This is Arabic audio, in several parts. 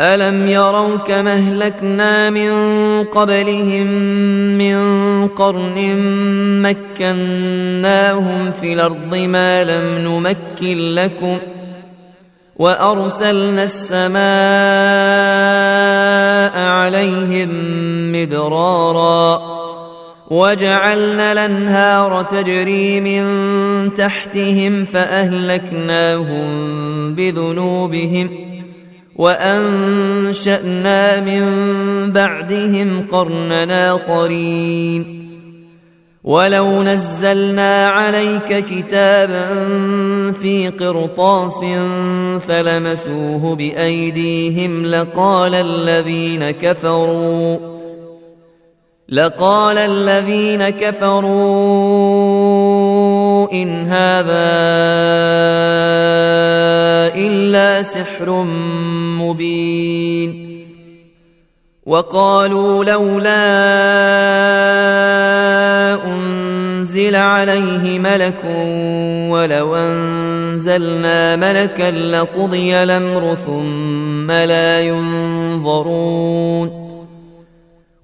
الم يروا كما اهلكنا من قبلهم من قرن مكناهم في الأرض ما لم نمكن لكم وارسلنا السماء عليهم مدرارا وجعلنا الانهار تجري من تحتهم فاهلكناهم بذنوبهم وأنشأنا من بعدهم قرنا آخرين. ولو نزلنا عليك كتابا في قرطاس فلمسوه بأيديهم لقال الذين كفروا لقال الذين كفروا إن هذا إلا سحر مبين. وقالوا لولا أنزل عليه ملك ولو أنزلنا ملكا لقضي الأمر ثم لا ينظرون.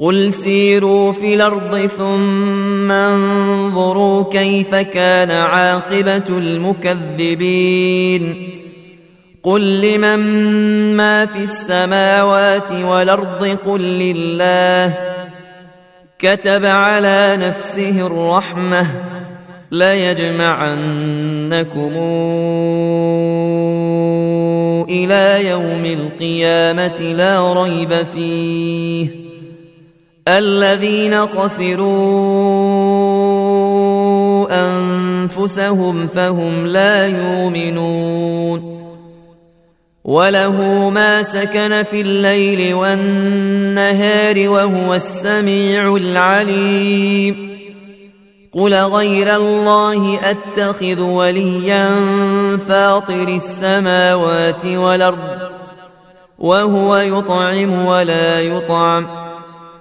قل سيروا في الأرض ثم انظروا كيف كان عاقبه المكذبين قل لمن ما في السماوات والارض قل لله كتب على نفسه الرحمه ليجمعنكم إلى يوم القيامه لا ريب فيه الذين خسروا أنفسهم فهم لا يؤمنون وله ما سكن في الليل والنهار وهو السميع العليم قل غير الله أتخذ وليا فاطر السماوات والأرض وهو يطعم ولا يطعم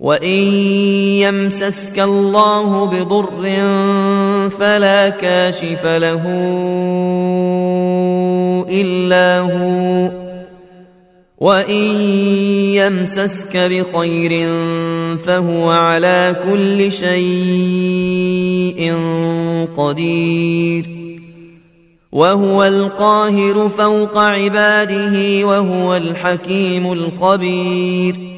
وان يمسسك الله بضر فلا كاشف له الا هو وان يمسسك بخير فهو على كل شيء قدير وهو القاهر فوق عباده وهو الحكيم الخبير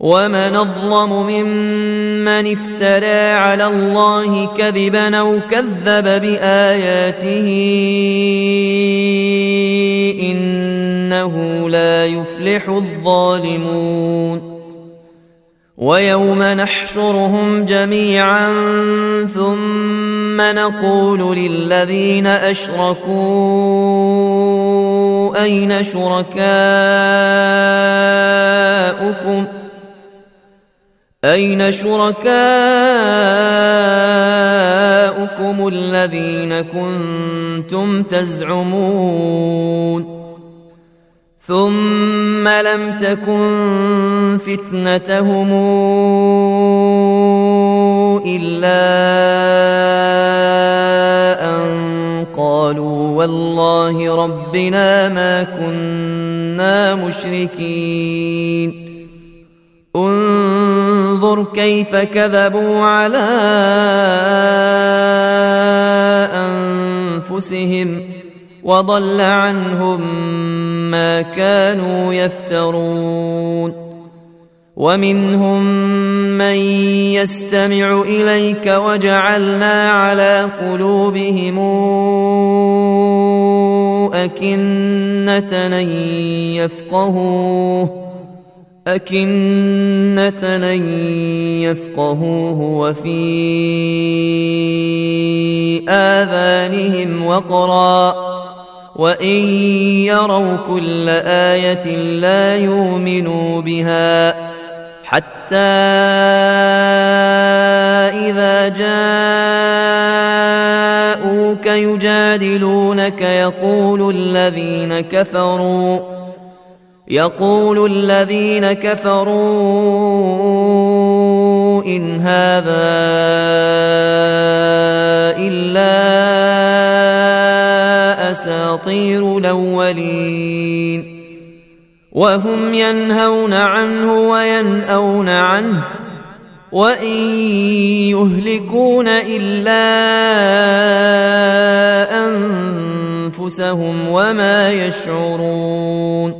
ومن اظلم ممن افترى على الله كذبا أو كذب باياته انه لا يفلح الظالمون ويوم نحشرهم جميعا ثم نقول للذين اشركوا اين شركاؤكم ۖ أين شركاؤكم الذين كنتم تزعمون؟ ثم لم تكن فتنتهم إلا أن قالوا والله ربنا ما كنا مشركين. انظر كيف كذبوا على أنفسهم وضل عنهم ما كانوا يفترون. ومنهم من يستمع إليك وجعلنا على قلوبهم أكنة يفقهوه. أكنة أن يفقهوه وفي آذانهم وقرا وإن يروا كل آية لا يؤمنوا بها حتى إذا جاءوك يجادلونك يقول الذين كفروا يقول الذين كفروا إن هذا إلا أساطير الأولين وهم ينهون عنه وينأون عنه وإن يهلكون إلا أنفسهم وما يشعرون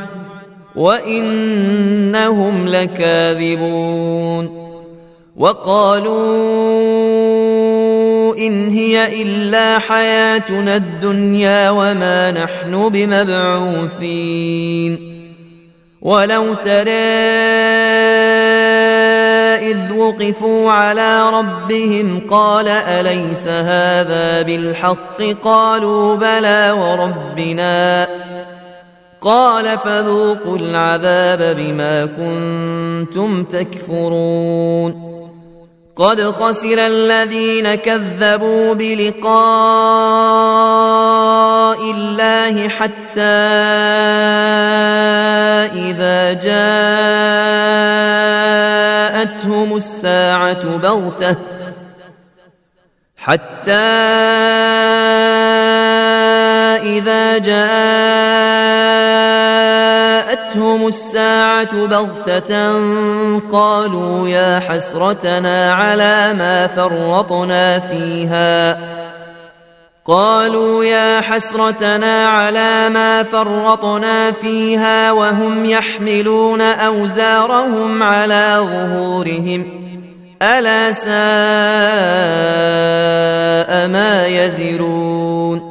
وإنهم لكاذبون وقالوا إن هي إلا حياتنا الدنيا وما نحن بمبعوثين ولو ترى إذ وقفوا على ربهم قال أليس هذا بالحق؟ قالوا بلى وربنا قال فذوقوا العذاب بما كنتم تكفرون. قد خسر الذين كذبوا بلقاء الله حتى إذا جاءتهم الساعة بغتة. حتى إذا جاءتهم الساعة بغتة قالوا يا حسرتنا على ما فرطنا فيها قالوا يا حسرتنا على ما فرطنا فيها وهم يحملون أوزارهم على ظهورهم ألا ساء ما يزرون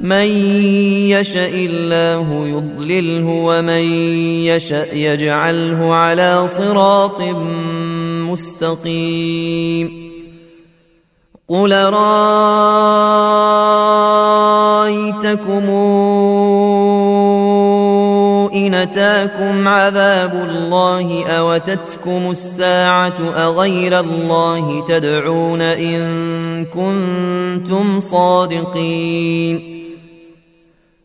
من يشا الله يضلله ومن يشا يجعله على صراط مستقيم. قل رايتكم إن أتاكم عذاب الله أوتتكم الساعة أغير الله تدعون إن كنتم صادقين.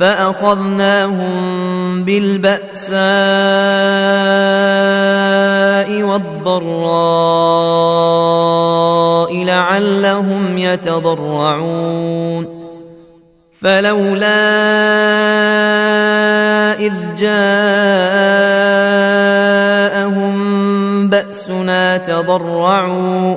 فأخذناهم بالبأساء والضراء لعلهم يتضرعون. فلولا إذ جاءهم بأسنا تضرعوا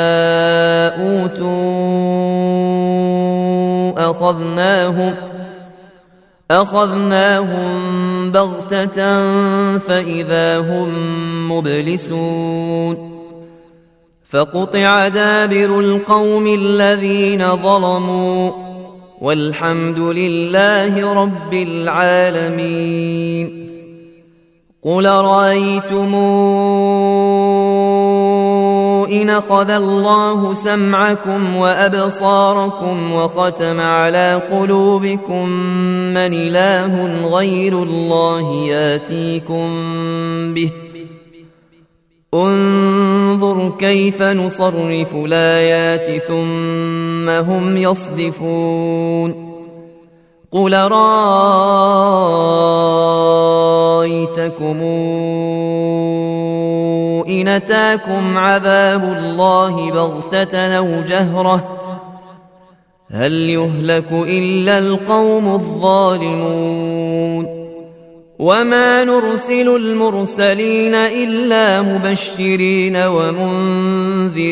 اوتوا أخذناهم أخذناهم بغتة فإذا هم مبلسون فقطع دابر القوم الذين ظلموا والحمد لله رب العالمين قل رأيتمون إن أخذ الله سمعكم وأبصاركم وختم على قلوبكم من إله غير الله ياتيكم به انظر كيف نصرف الآيات ثم هم يصدفون قل رأيتكم إن أتاكم عذاب الله بغتة أو جهرة هل يهلك إلا القوم الظالمون وما نرسل المرسلين إلا مبشرين ومنذرين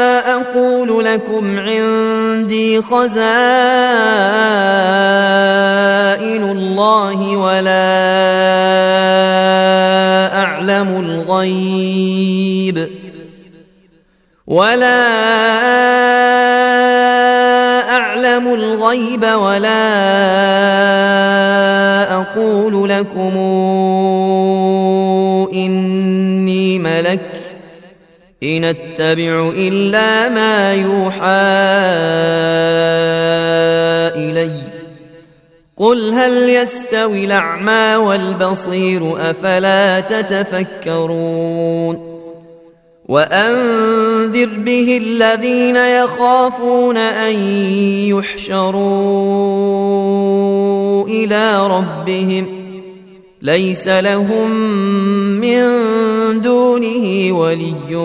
أقول لكم عندي خزائن الله ولا أعلم الغيب ولا أعلم الغيب ولا أقول لكم إن اتبع إلا ما يوحى إلي. قل هل يستوي الأعمى والبصير أفلا تتفكرون؟ وأنذر به الذين يخافون أن يحشروا إلى ربهم ليس لهم من دونه ولي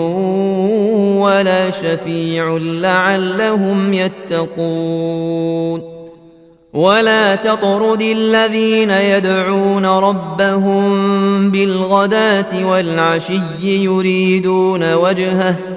ولا شفيع لعلهم يتقون. ولا تطرد الذين يدعون ربهم بالغداة والعشي يريدون وجهه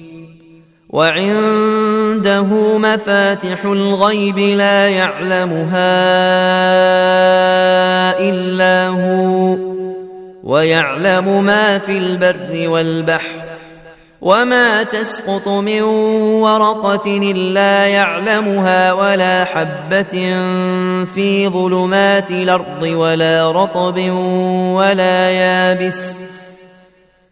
وعنده مفاتح الغيب لا يعلمها إلا هو ويعلم ما في البر والبحر وما تسقط من ورقة إلا يعلمها ولا حبة في ظلمات الأرض ولا رطب ولا يابس.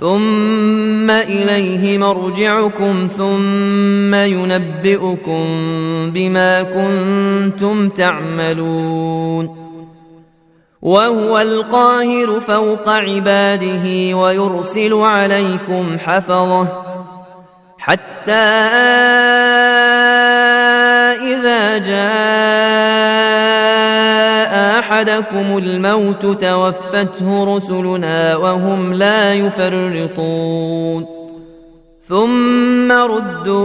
ثم إليه مرجعكم ثم ينبئكم بما كنتم تعملون وهو القاهر فوق عباده ويرسل عليكم حفظه حتى إذا جاء أحدكم الموت توفته رسلنا وهم لا يفرطون. ثم ردوا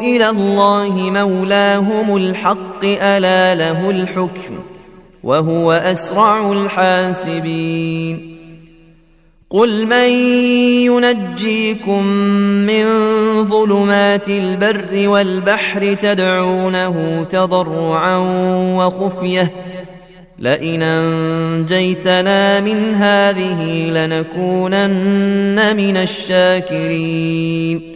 إلى الله مولاهم الحق ألا له الحكم وهو أسرع الحاسبين. قل من ينجيكم من ظلمات البر والبحر تدعونه تضرعا وخفيه لئن انجيتنا من هذه لنكونن من الشاكرين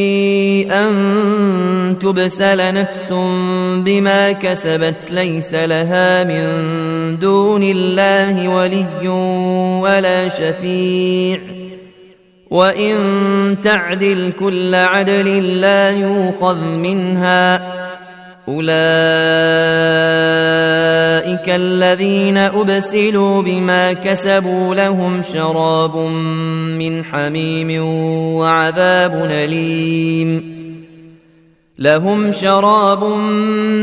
أن تبسل نفس بما كسبت ليس لها من دون الله ولي ولا شفيع وإن تعدل كل عدل لا يوخذ منها أولئك الذين أبسلوا بما كسبوا لهم شراب من حميم وعذاب أليم. لهم شراب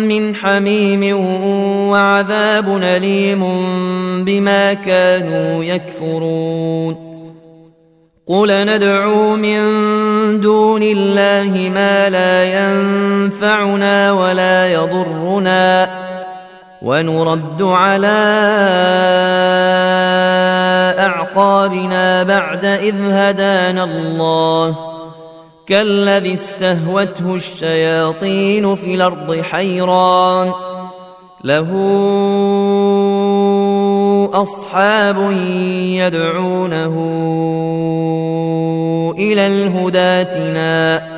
من حميم وعذاب أليم بما كانوا يكفرون. قل ندعو من دون الله ما لا ينفعنا ولا يضرنا. ونرد على أعقابنا بعد إذ هدانا الله كالذي استهوته الشياطين في الأرض حيران له أصحاب يدعونه إلى الهدى اتنا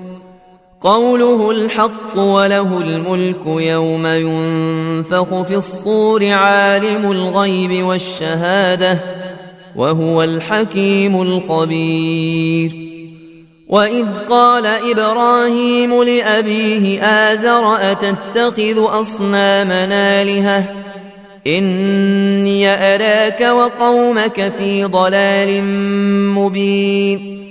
قوله الحق وله الملك يوم ينفخ في الصور عالم الغيب والشهادة وهو الحكيم الخبير. وإذ قال إبراهيم لأبيه آزر أتتخذ اصنامنا آلهة؟ إني أراك وقومك في ضلال مبين.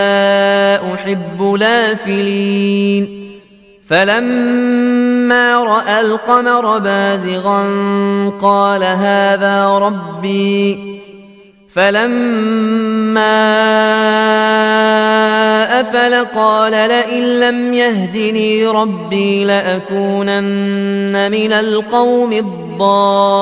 احب لافلين. فلما رأى القمر بازغا قال هذا ربي. فلما أفل قال لئن لم يهدني ربي لأكونن من القوم الضالين.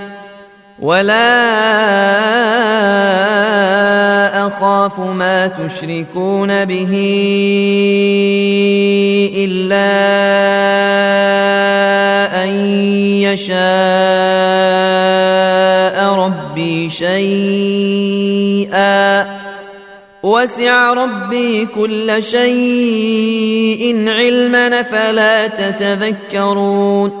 ولا اخاف ما تشركون به الا ان يشاء ربي شيئا وسع ربي كل شيء علما فلا تتذكرون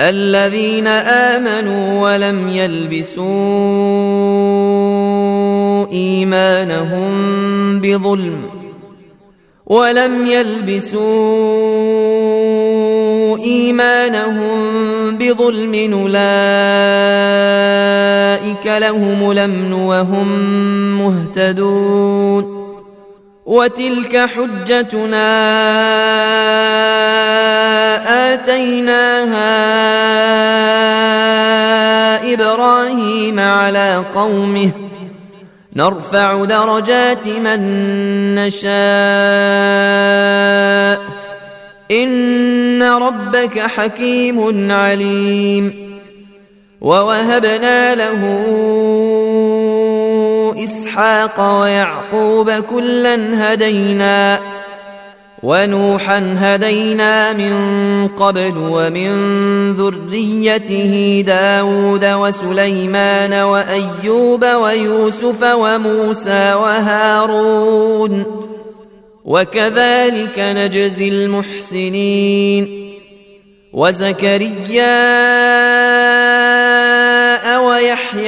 الذين آمنوا ولم يلبسوا إيمانهم بظلم ولم يلبسوا إيمانهم بظلم أولئك لهم الأمن وهم مهتدون وتلك حجتنا آتيناها إبراهيم على قومه. نرفع درجات من نشاء. إن ربك حكيم عليم. ووهبنا له إسحاق ويعقوب كلا هدينا ونوحا هدينا من قبل ومن ذريته داود وسليمان وأيوب ويوسف وموسى وهارون وكذلك نجزي المحسنين وزكريا ويحيى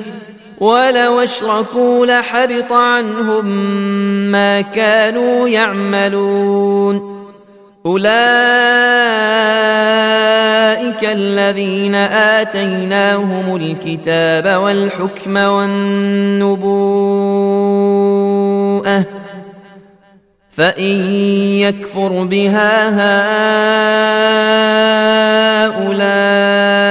ولو أشركوا لحبط عنهم ما كانوا يعملون. أولئك الذين آتيناهم الكتاب والحكم والنبوءة فإن يكفر بها هؤلاء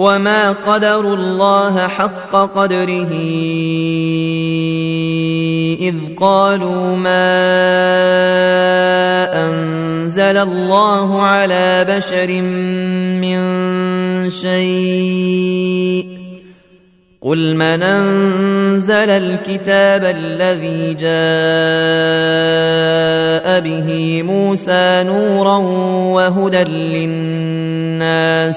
وما قدروا الله حق قدره اذ قالوا ما انزل الله على بشر من شيء قل من انزل الكتاب الذي جاء به موسى نورا وهدى للناس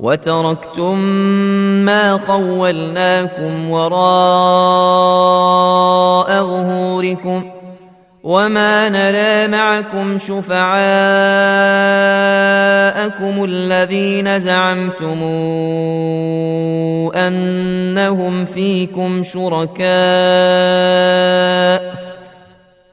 وتركتم ما خولناكم وراء ظهوركم وما نرى معكم شفعاءكم الذين زعمتم أنهم فيكم شركاء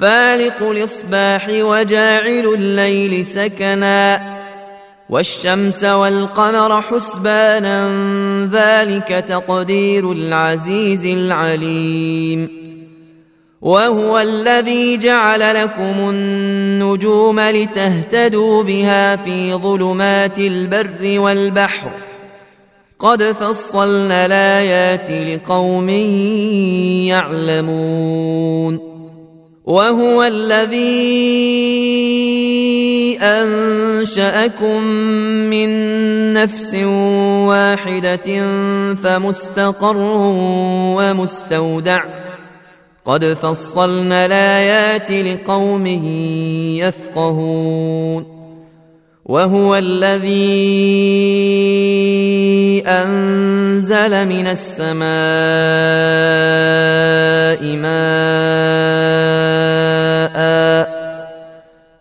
فالق الإصباح وجاعل الليل سكنا والشمس والقمر حسبانا ذلك تقدير العزيز العليم وهو الذي جعل لكم النجوم لتهتدوا بها في ظلمات البر والبحر قد فصلنا الآيات لقوم يعلمون وهو الذي أنشأكم من نفس واحدة فمستقر ومستودع. قد فصلنا الآيات لقوم يفقهون. وهو الذي أنزل من السماء ماء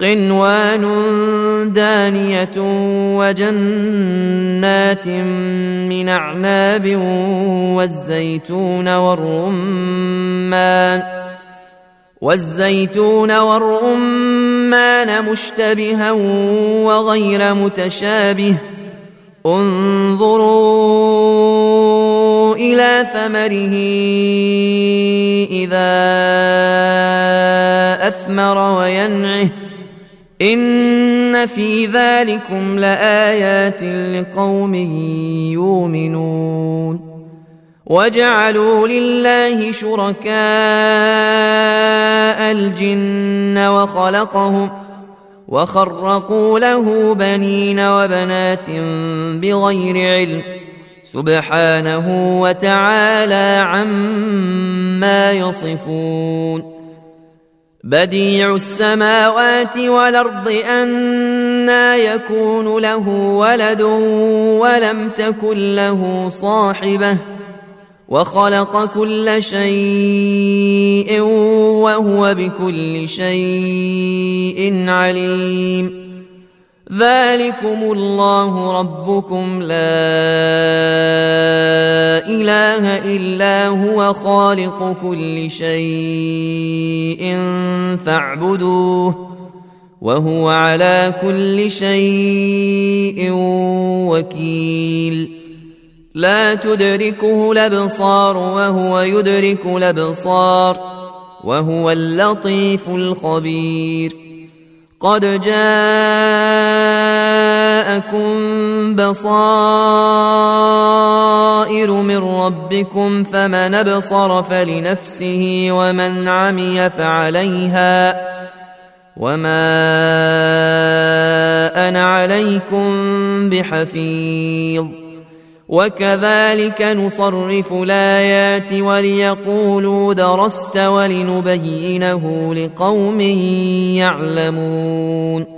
قنوان دانية وجنات من أعناب والزيتون والرمان والزيتون والرمان مشتبها وغير متشابه انظروا إلى ثمره إذا أثمر وينعه إن في ذلكم لآيات لقوم يؤمنون وجعلوا لله شركاء الجن وخلقهم وخرقوا له بنين وبنات بغير علم سبحانه وتعالى عما يصفون بديع السماوات والأرض أنا يكون له ولد ولم تكن له صاحبة وخلق كل شيء وهو بكل شيء عليم. ذلكم الله ربكم. لا إله إلا هو خالق كل شيء فاعبدوه وهو على كل شيء وكيل. لا تدركه الأبصار وهو يدرك الأبصار وهو اللطيف الخبير. قد جاءكم بصائر من ربكم فمن أبصر فلنفسه ومن عمي فعليها وما أنا عليكم بحفيظ وكذلك نصرف الآيات وليقولوا درست ولنبينه لقوم يعلمون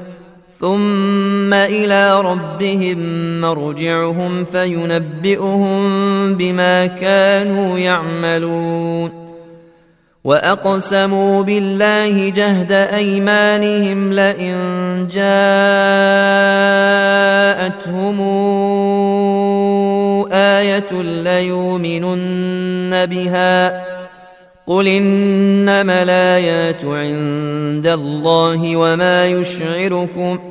ثم إلى ربهم مرجعهم فينبئهم بما كانوا يعملون واقسموا بالله جهد ايمانهم لئن جاءتهم إيه ليؤمنن بها قل انما الايات عند الله وما يشعركم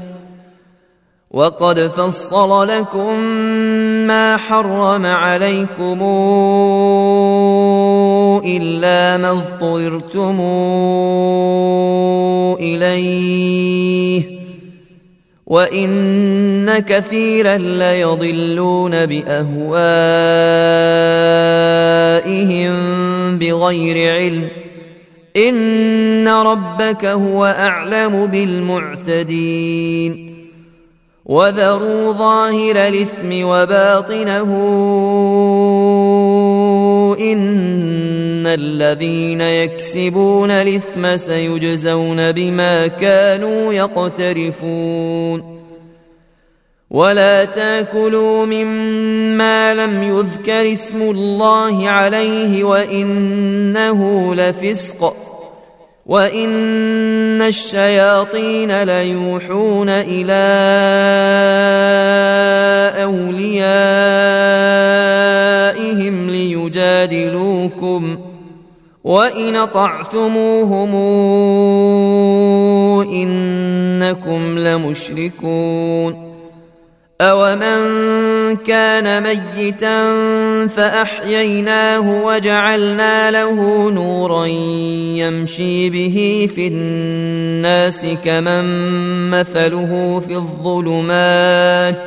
وقد فصل لكم ما حرم عليكم إلا ما اضطررتم إليه وإن كثيرا ليضلون بأهوائهم بغير علم إن ربك هو أعلم بالمعتدين وذروا ظاهر الإثم وباطنه إن الذين يكسبون الإثم سيجزون بما كانوا يقترفون ولا تأكلوا مما لم يذكر اسم الله عليه وإنه لفسق وان الشياطين ليوحون إلى اوليائهم ليجادلوكم وان طعتموهم انكم لمشركون أومن كان ميتا فأحييناه وجعلنا له نورا يمشي به في الناس كمن مثله في الظلمات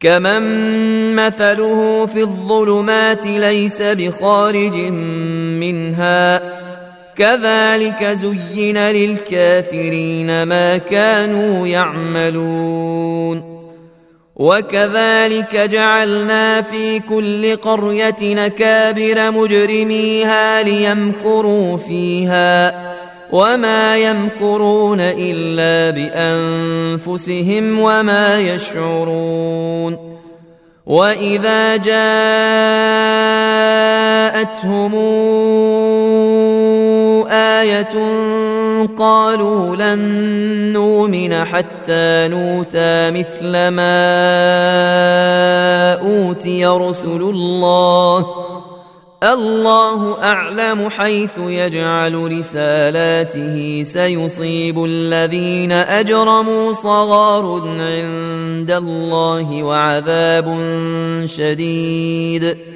كمن مثله في الظلمات ليس بخارج منها كذلك زين للكافرين ما كانوا يعملون وكذلك جعلنا في كل قرية نكابر مجرميها ليمكروا فيها وما يمكرون إلا بأنفسهم وما يشعرون وإذا جاءتهم آية قالوا لن نؤمن حتى نوتى مثل ما أوتي رسل الله. الله أعلم حيث يجعل رسالاته سيصيب الذين أجرموا صغار عند الله وعذاب شديد.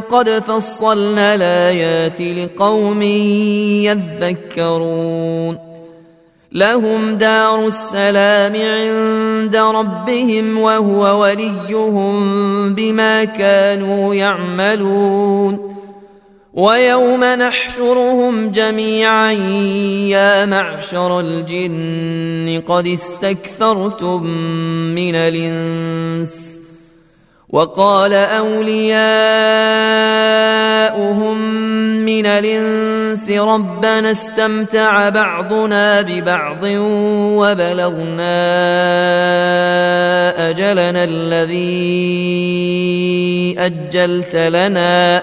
قد فصلنا الآيات لقوم يذكرون. لهم دار السلام عند ربهم وهو وليهم بما كانوا يعملون. ويوم نحشرهم جميعا يا معشر الجن قد استكثرتم من الإنس. وقال أولياؤهم من الإنس ربنا استمتع بعضنا ببعض وبلغنا أجلنا الذي أجلت لنا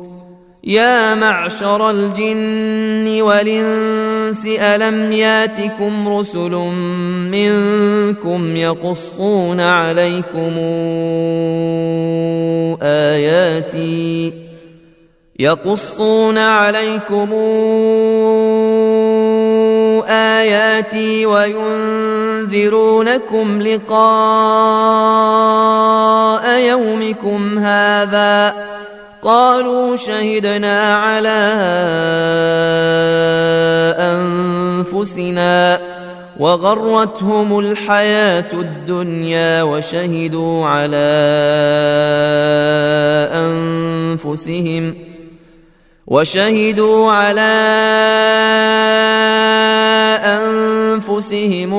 يا معشر الجن والإنس ألم ياتكم رسل منكم يقصون عليكم آياتي؟ يقصون عليكم آياتي وينذرونكم لقاء يومكم هذا قالوا شهدنا على أنفسنا وغرتهم الحياة الدنيا وشهدوا على أنفسهم وشهدوا على أنفسهم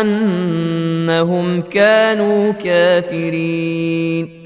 أنهم كانوا كافرين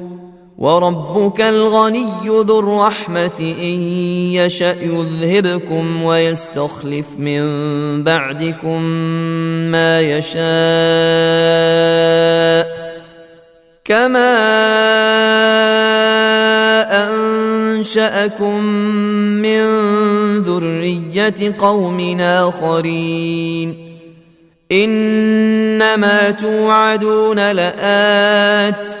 وربك الغني ذو الرحمة إن يشأ يذهبكم ويستخلف من بعدكم ما يشاء. كما أنشأكم من ذرية قوم آخرين. إنما توعدون لآت.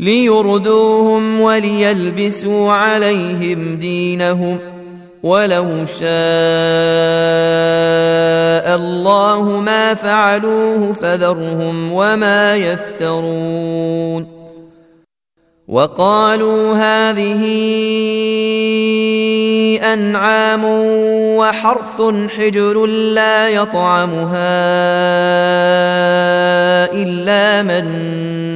ليردوهم وليلبسوا عليهم دينهم ولو شاء الله ما فعلوه فذرهم وما يفترون وقالوا هذه أنعام وحرث حجر لا يطعمها إلا من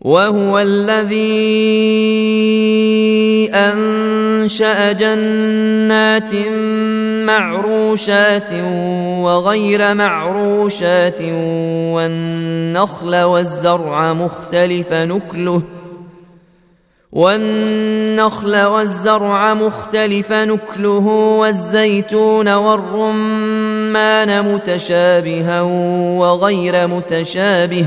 وهو الذي أنشأ جنات معروشات وغير معروشات والنخل والزرع مختلف نكله والنخل والزرع مختلف نكله والزيتون والرمان متشابها وغير متشابه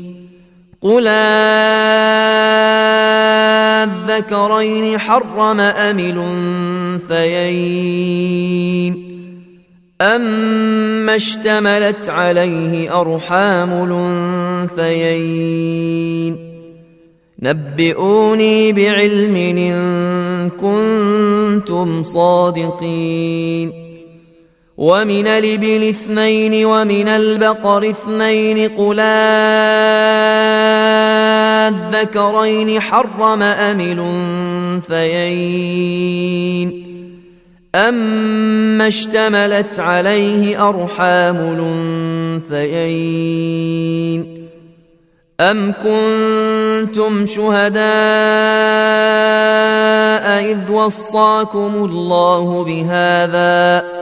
قل الذكرين حرم أم الأنثيين أما اشتملت عليه أرحام الأنثيين نبئوني بعلم إن كنتم صادقين ومن الإبل اثنين ومن البقر اثنين قل الذكرين حرم أم الأنثيين أما اشتملت عليه أرحام الأنثيين أم كنتم شهداء إذ وصاكم الله بهذا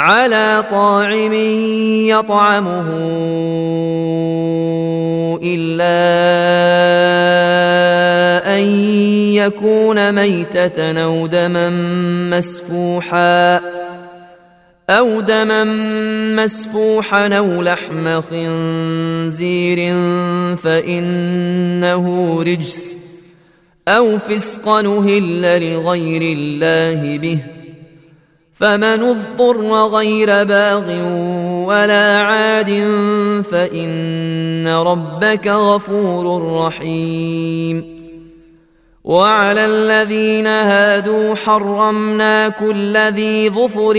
على طاعم يطعمه إلا أن يكون ميتة أو دما مسفوحا أو دما مسفوحا أو لحم خنزير فإنه رجس أو فسقا نهل لغير الله به فمن اضطر غير باغ ولا عاد فإن ربك غفور رحيم. وعلى الذين هادوا حرمنا كل ذي ظفر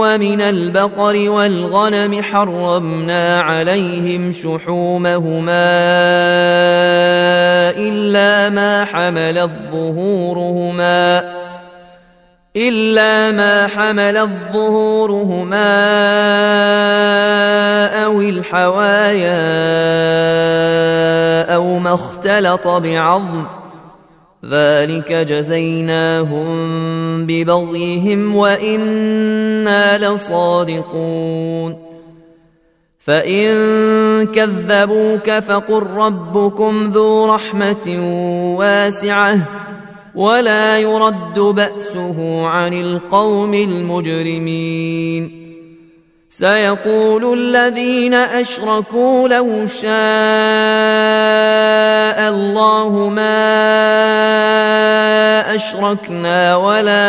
ومن البقر والغنم حرمنا عليهم شحومهما إلا ما حملت ظهورهما إلا ما حملت ظهورهما أو الحوايا أو ما اختلط بعظم. ذلك جزيناهم ببغيهم وإنا لصادقون. فإن كذبوك فقل ربكم ذو رحمة واسعة. ولا يرد بأسه عن القوم المجرمين. سيقول الذين أشركوا لو شاء الله ما أشركنا ولا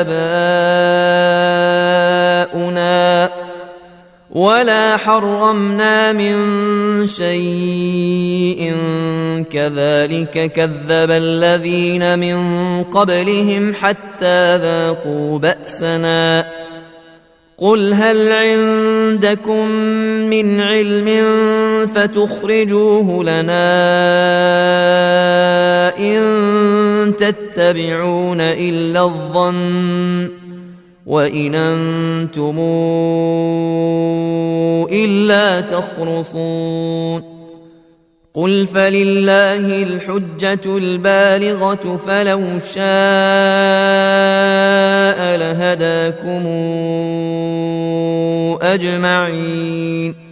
آباؤنا ولا حرمنا من شيء كذلك كذب الذين من قبلهم حتى ذاقوا بأسنا قل هل عندكم من علم فتخرجوه لنا إن تتبعون إلا الظن وإن أنتم إلا تخرصون. قل فلله الحجة البالغة فلو شاء لهداكم أجمعين.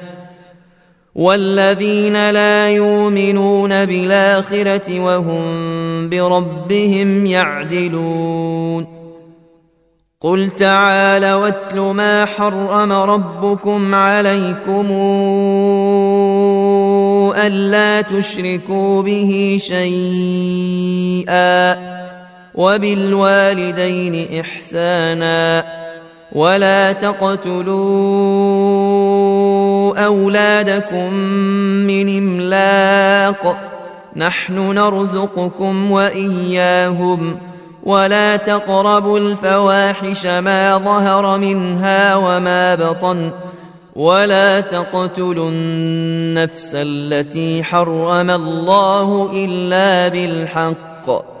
والذين لا يؤمنون بالآخرة وهم بربهم يعدلون. قل تعالى واتل ما حرم ربكم عليكم ألا تشركوا به شيئا وبالوالدين إحسانا. ولا تقتلوا أولادكم من إملاق. نحن نرزقكم وإياهم. ولا تقربوا الفواحش ما ظهر منها وما بطن. ولا تقتلوا النفس التي حرم الله إلا بالحق.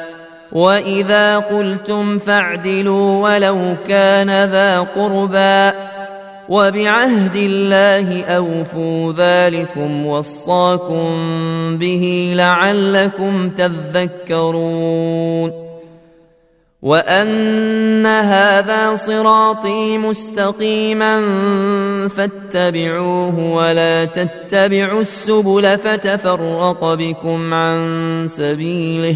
واذا قلتم فاعدلوا ولو كان ذا قربى وبعهد الله اوفوا ذلكم وصاكم به لعلكم تذكرون وان هذا صراطي مستقيما فاتبعوه ولا تتبعوا السبل فتفرق بكم عن سبيله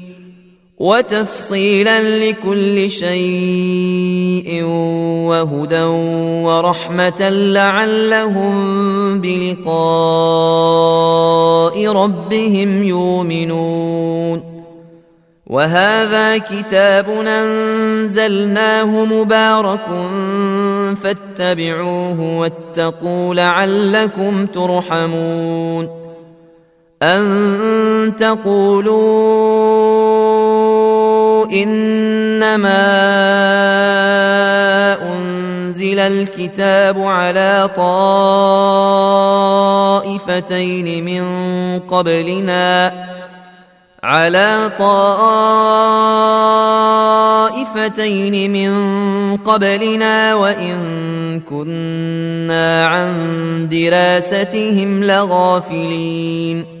وتفصيلا لكل شيء وهدى ورحمة لعلهم بلقاء ربهم يؤمنون. وهذا كتاب أنزلناه مبارك فاتبعوه واتقوا لعلكم ترحمون. أن تقولوا إنما أنزل الكتاب على طائفتين من قبلنا على طائفتين من قبلنا وإن كنا عن دراستهم لغافلين.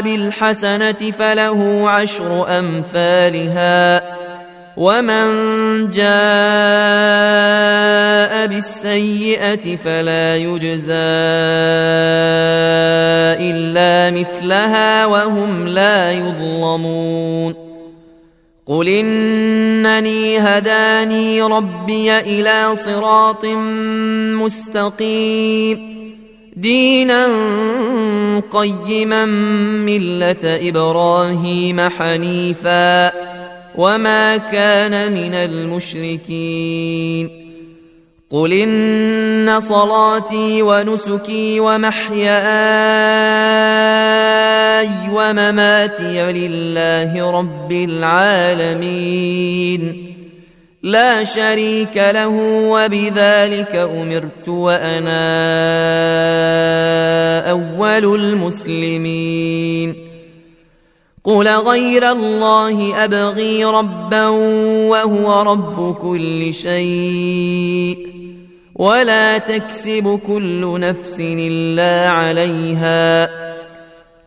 بالحسنة فله عشر أمثالها ومن جاء بالسيئة فلا يجزى إلا مثلها وهم لا يظلمون قل إنني هداني ربي إلى صراط مستقيم دينا قيما ملة إبراهيم حنيفا وما كان من المشركين. قل إن صلاتي ونسكي ومحياي ومماتي لله رب العالمين. لا شريك له وبذلك أمرت وأنا أول المسلمين. قل غير الله أبغي ربا وهو رب كل شيء. ولا تكسب كل نفس إلا عليها.